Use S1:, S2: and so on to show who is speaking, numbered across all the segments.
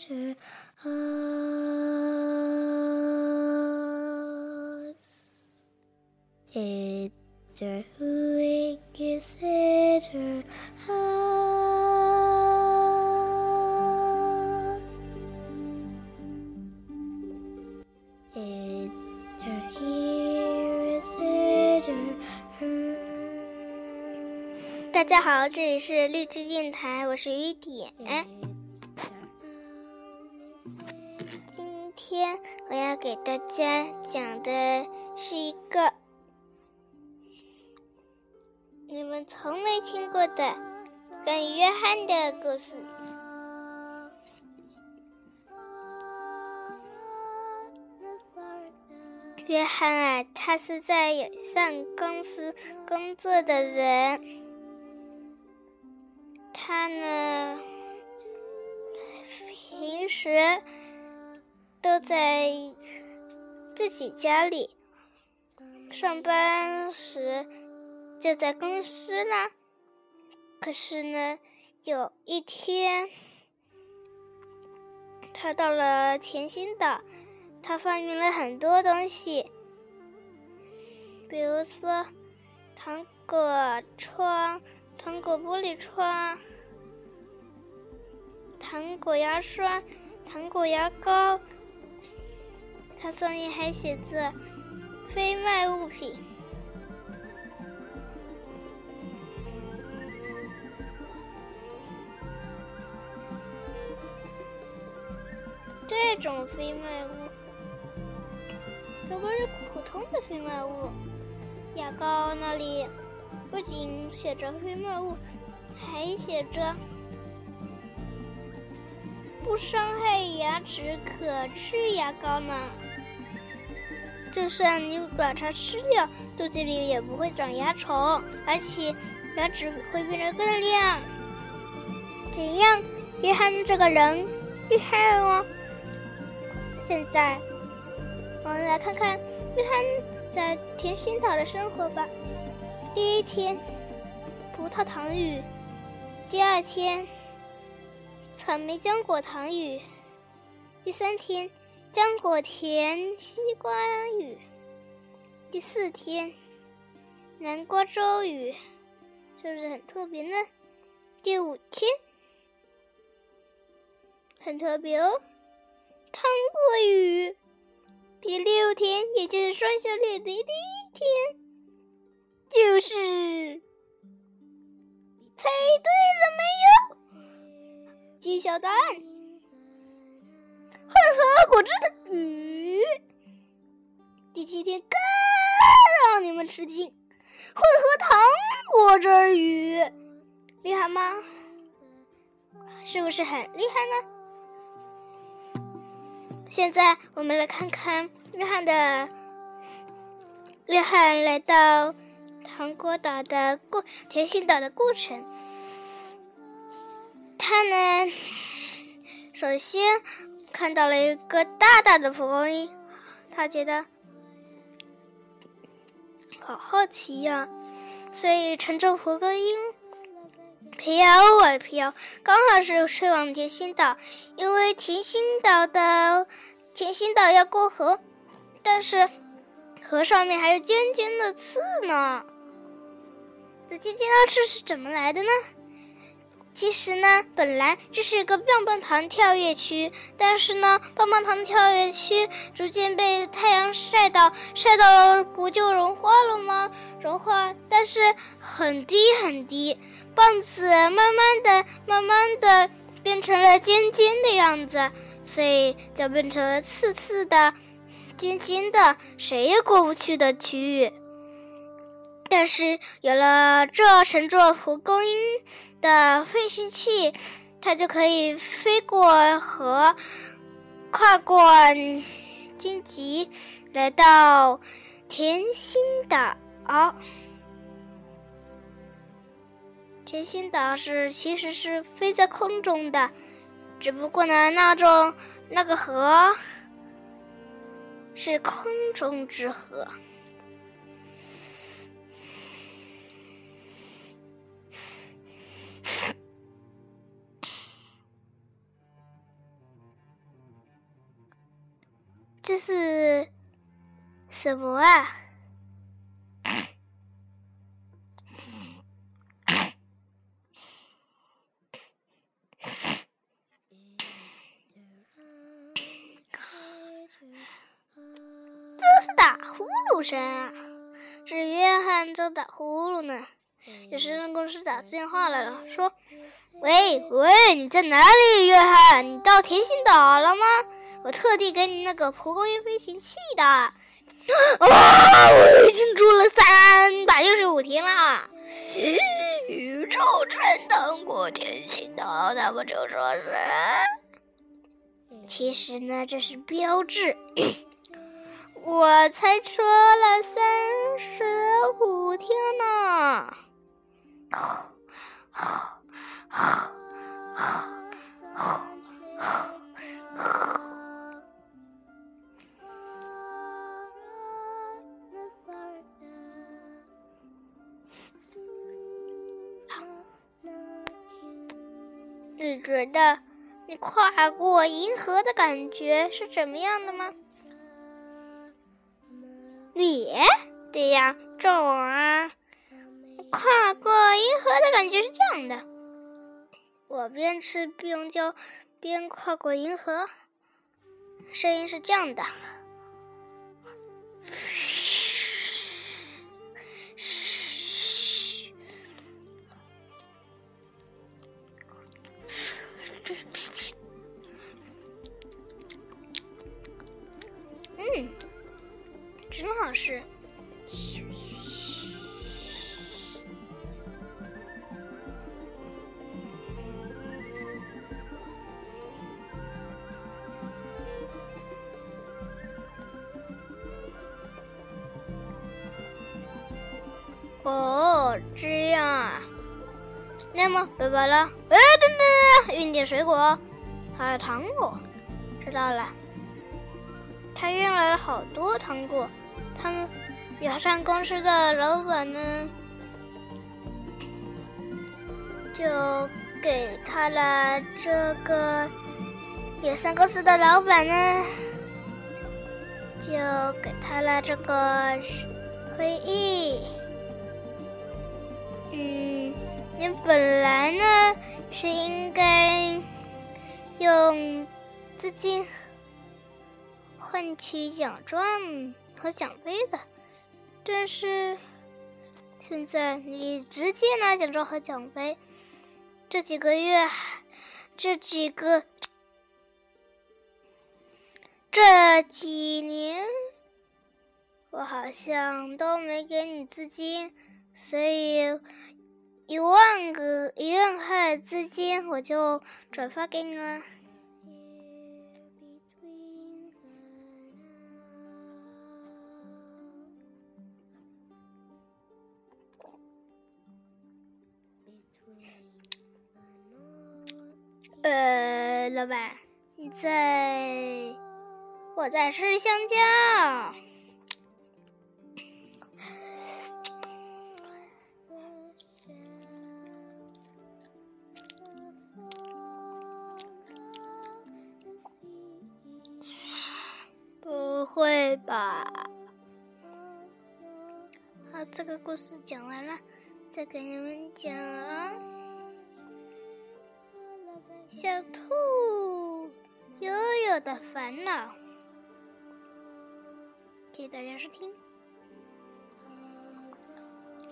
S1: consider us. It's who we consider us. It's he consider her.
S2: 大家好，这里是励志电台，我是雨点。 给大家讲的是一个你们从没听过的关于约翰的故事。约翰啊，他是在有限公司工作的人。他呢，平时都在自己家里，上班时就在公司啦。可是呢，有一天，他到了甜心岛，他发明了很多东西，比如说糖果窗、糖果玻璃窗。糖果牙刷、糖果牙膏，它上面还写着“非卖物品”。这种非卖物可不是普通的非卖物，牙膏那里不仅写着“非卖物”，还写着。不伤害牙齿，可吃牙膏呢。就算你把它吃掉，肚子里也不会长蚜虫，而且牙齿会变得更亮。怎样？约翰这个人厉害哦！现在，我们来看看约翰在甜心岛的生活吧。第一天，葡萄糖雨；第二天。草莓浆果糖雨，第三天浆果甜西瓜雨，第四天南瓜粥雨，是不是很特别呢？第五天很特别哦，糖果雨。第六天，也就是双小脸的第一天，就是猜对了没有？揭晓答案：混合果汁的鱼。第七天更让你们吃惊，混合糖果汁鱼，厉害吗？是不是很厉害呢？现在我们来看看约翰的约翰来到糖果岛的过甜心岛的过程。他呢，首先看到了一个大大的蒲公英，他觉得好好奇呀，所以乘着蒲公英飘啊飘，刚好是吹往甜心岛。因为甜心岛的甜心岛要过河，但是河上面还有尖尖的刺呢。这尖尖的刺是怎么来的呢？其实呢，本来这是一个棒棒糖跳跃区，但是呢，棒棒糖跳跃区逐渐被太阳晒到，晒到了不就融化了吗？融化，但是很低很低，棒子慢慢的、慢慢的变成了尖尖的样子，所以就变成了刺刺的、尖尖的，谁也过不去的区域。但是有了这乘坐蒲公英。的飞行器，它就可以飞过河，跨过荆棘，来到甜心岛。甜心岛是其实是飞在空中的，只不过呢，那种那个河是空中之河。这是什么啊？这是打呼噜声啊！是约翰在打呼噜呢。有时人公司打电话来了，说：“喂喂，你在哪里，约翰？你到甜心岛了吗？我特地给你那个蒲公英飞行器的。啊，我已经住了三百六十五天了。宇宙穿当过天行道，那不就说是？其实呢，这是标志。我才说了三十五天呢。”你觉得你跨过银河的感觉是怎么样的吗？你对呀，这啊。跨过银河的感觉是这样的，我边吃边叫边跨过银河，声音是这样的。哦，这样啊。那么，拜拜了。哎，等等，运点水果，还有糖果。知道了。他运来了好多糖果。他们友善公司的老板呢，就给他了这个友善公司的老板呢，就给他了这个回忆。嗯，你本来呢是应该用资金换取奖状和奖杯的，但是现在你直接拿奖状和奖杯。这几个月，这几个这几年，我好像都没给你资金，所以。一万个一万块资金，我就转发给你了。呃，老板，你在？我在吃香蕉。故事讲完了，再给你们讲小兔悠悠的烦恼。谢谢大家收听，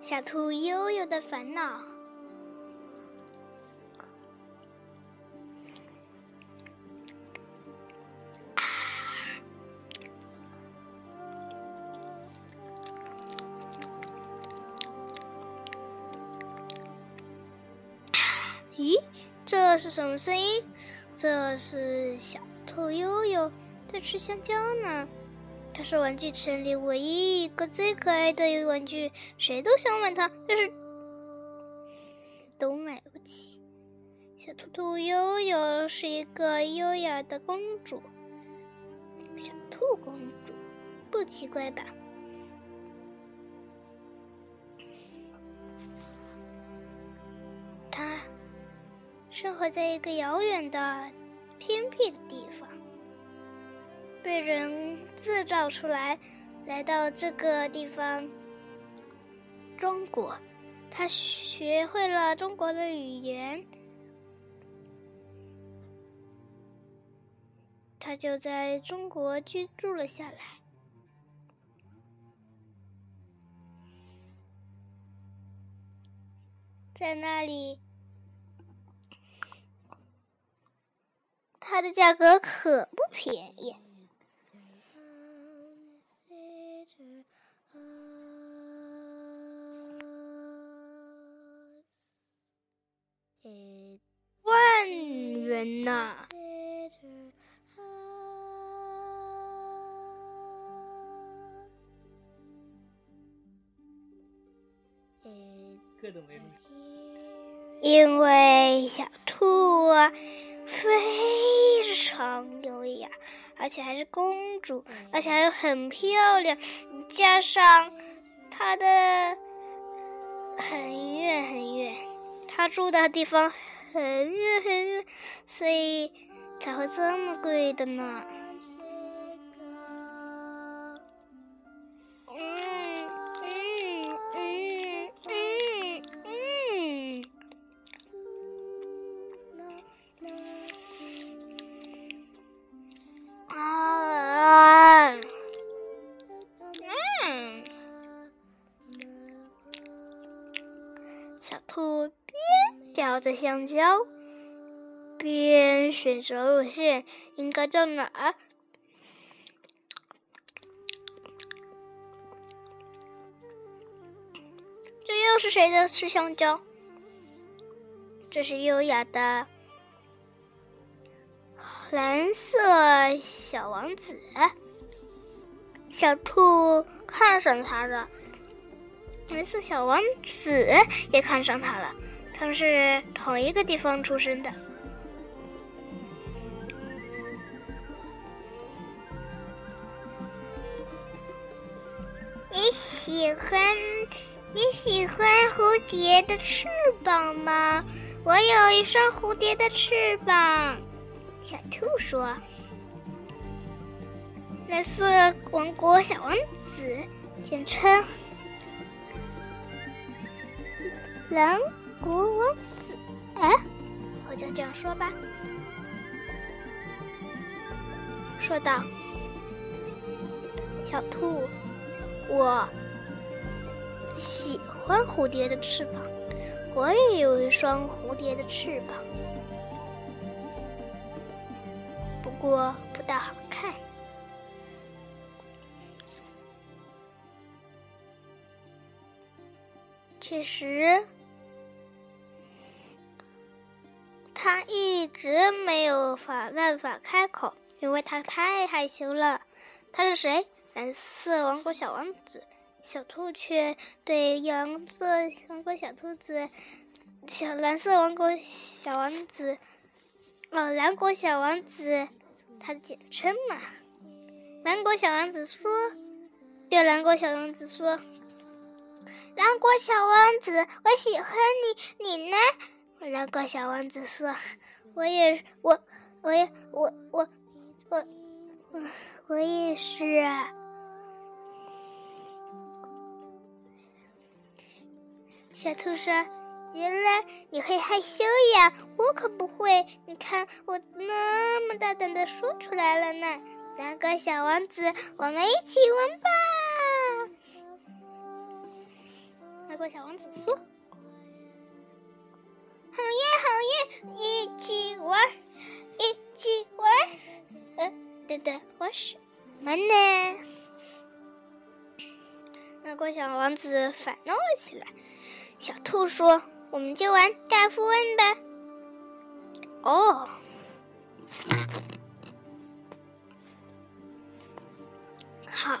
S2: 小兔悠悠的烦恼。是什么声音？这是小兔悠悠在吃香蕉呢。它是玩具城里唯一一个最可爱的玩具，谁都想买它，但是都买不起。小兔兔悠悠是一个优雅的公主，小兔公主，不奇怪吧？生活在一个遥远的、偏僻的地方，被人制造出来，来到这个地方——中国。他学会了中国的语言，他就在中国居住了下来。在那里，它的价格可不便宜。万元呐！因为小兔啊非常优雅，而且还是公主，而且还很漂亮，加上她的很远很远，她住的地方很远很远，所以才会这么贵的呢。香蕉，边选择路线，应该到哪儿？这又是谁在吃香蕉？这是优雅的蓝色小王子。小兔看上他了，蓝色小王子也看上他了。他们是同一个地方出生的。你喜欢你喜欢蝴蝶的翅膀吗？我有一双蝴蝶的翅膀。小兔说：“蓝色王国小王子，简称蓝。”国王子，哎，我就这样说吧。说道：“小兔，我喜欢蝴蝶的翅膀，我也有一双蝴蝶的翅膀，不过不大好看。确实。”直没有法办法开口，因为他太害羞了。他是谁？蓝色王国小王子。小兔却对蓝色王国小兔子、小蓝色王国小王子，哦，蓝国小王子，他的简称嘛。蓝国小王子说：“对蓝国小王子说，蓝国小王子，我喜欢你，你呢？”蓝国小王子说：“我也，我，我也，我，我，我，我，也是。”小兔说：“原来你会害羞呀，我可不会。你看，我那么大胆的说出来了呢。”蓝国小王子，我们一起玩吧。蓝国小王子说。好耶，好耶，一起玩，一起玩。呃，对对，我是么呢？那个小王子烦恼了起来。小兔说：“我们就玩大富翁吧。”哦，好。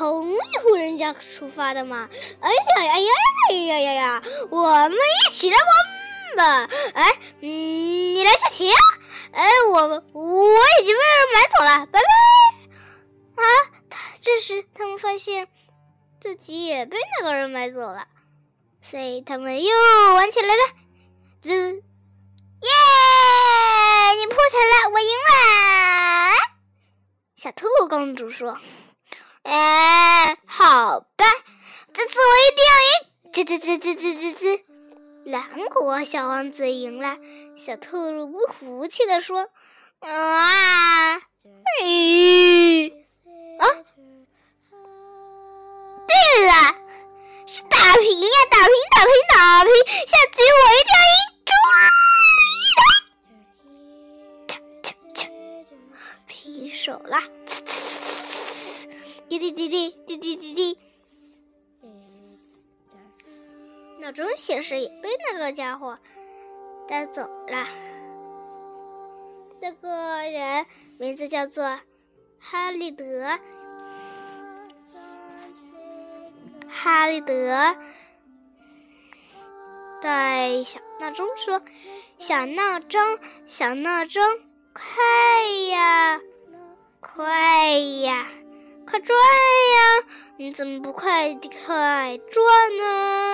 S2: 同一户人家出发的嘛？哎呀哎呀哎呀呀呀，我们一起来玩吧！哎，嗯，你来下棋啊？哎，我我已经被人买走了，拜拜！啊，他这时他们发现自己也被那个人买走了，所以他们又玩起来了。滋，耶！你破产了，我赢了。小兔公主说：“哎，好吧，这次我一定要赢！”吱吱吱吱吱吱吱，蓝果小王子赢了。小兔子不服气的说：“啊，咦，啊，对了，是打平呀，打平，打平，打平！下局我闹钟显示也被那个家伙。”带走了。那个人名字叫做哈利德。哈利德对小闹钟说：“小闹钟，小闹钟，快呀，快呀，快转呀！你怎么不快快转呢？”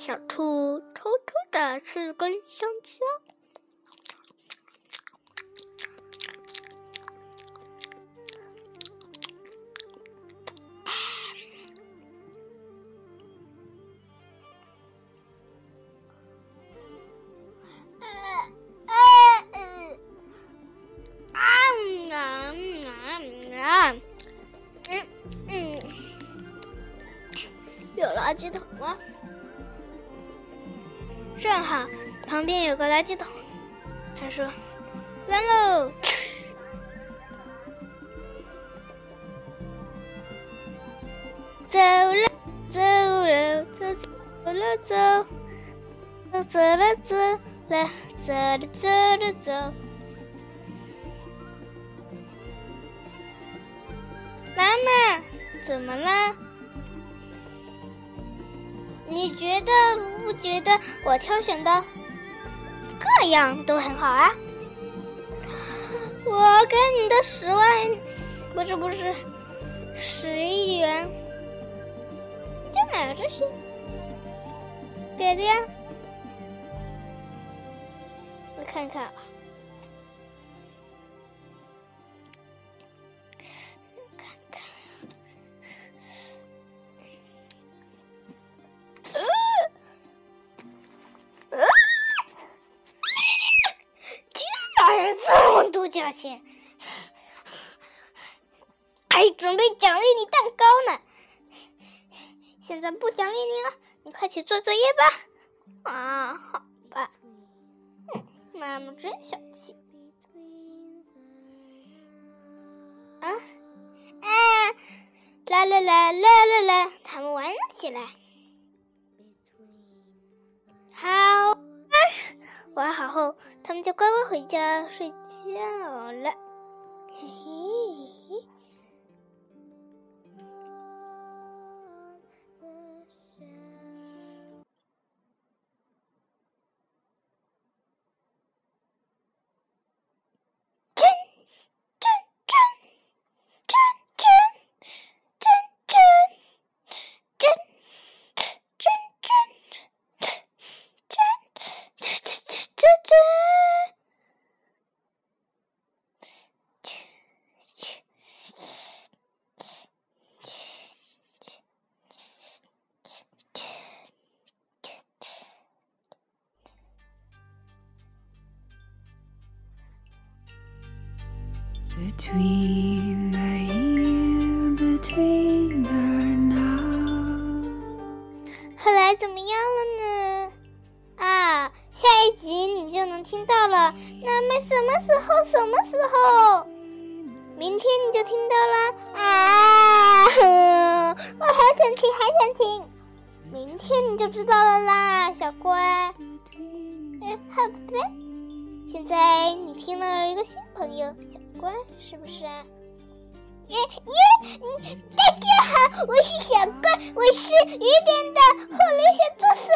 S2: 小兔偷偷的吃根香蕉。他说：“完喽！”走了，走了，走走了，走，走走了，走了，走了，走了，走。妈妈，怎么了？你觉得不觉得我挑选的各样都很好啊？我给你的十万，不是不是，十亿元，就买了这些，别的呀，我看看。啊么多价钱，还准备奖励你蛋糕呢。现在不奖励你了，你快去做作业吧。啊，好吧。嗯，妈妈真小气。啊，啊，啦啦啦啦啦啦，他们玩起来。好。玩好后，他们就乖乖回家睡觉了。嘿嘿。
S3: Between the year, between the now.
S2: 后来怎么样了呢？啊，下一集你就能听到了。那么什么时候？什么时候？明天你就听到了啊！我好想听，还想听。明天你就知道了啦，小乖。嗯，好的。现在你听了一个新朋友，小乖，是不是啊？耶耶！大家好，我是小乖，我是雨点的护理小助手。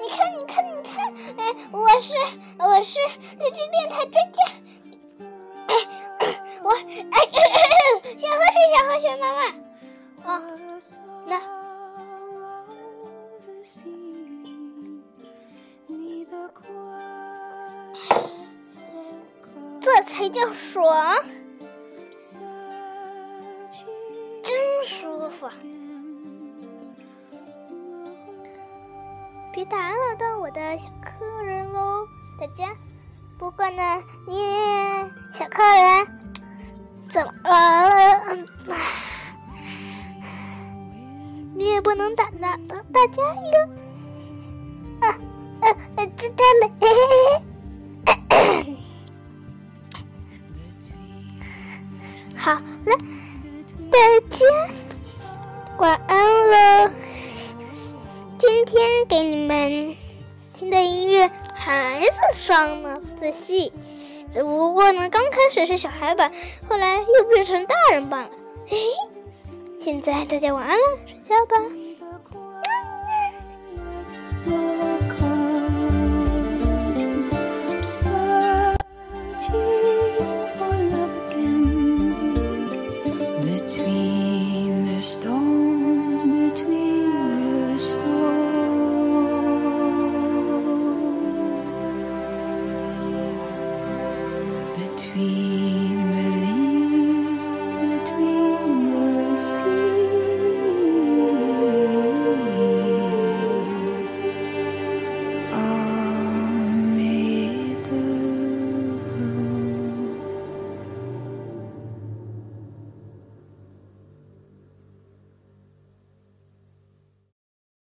S2: 你看，你看，你看，哎，我是我是励志电台专家。哎，我哎，小河水，小河水妈妈。哦，那这才叫爽，真舒服。别打扰到我的小客人喽，大家。不过呢，你小客人怎么了？你也不能打扰到大家哟。啊啊啊！知道了。了，大家晚安了。今天给你们听的音乐还是双脑子戏，只不过呢，刚开始是小孩版，后来又变成大人版了。嘿嘿，现在大家晚安了，睡觉吧。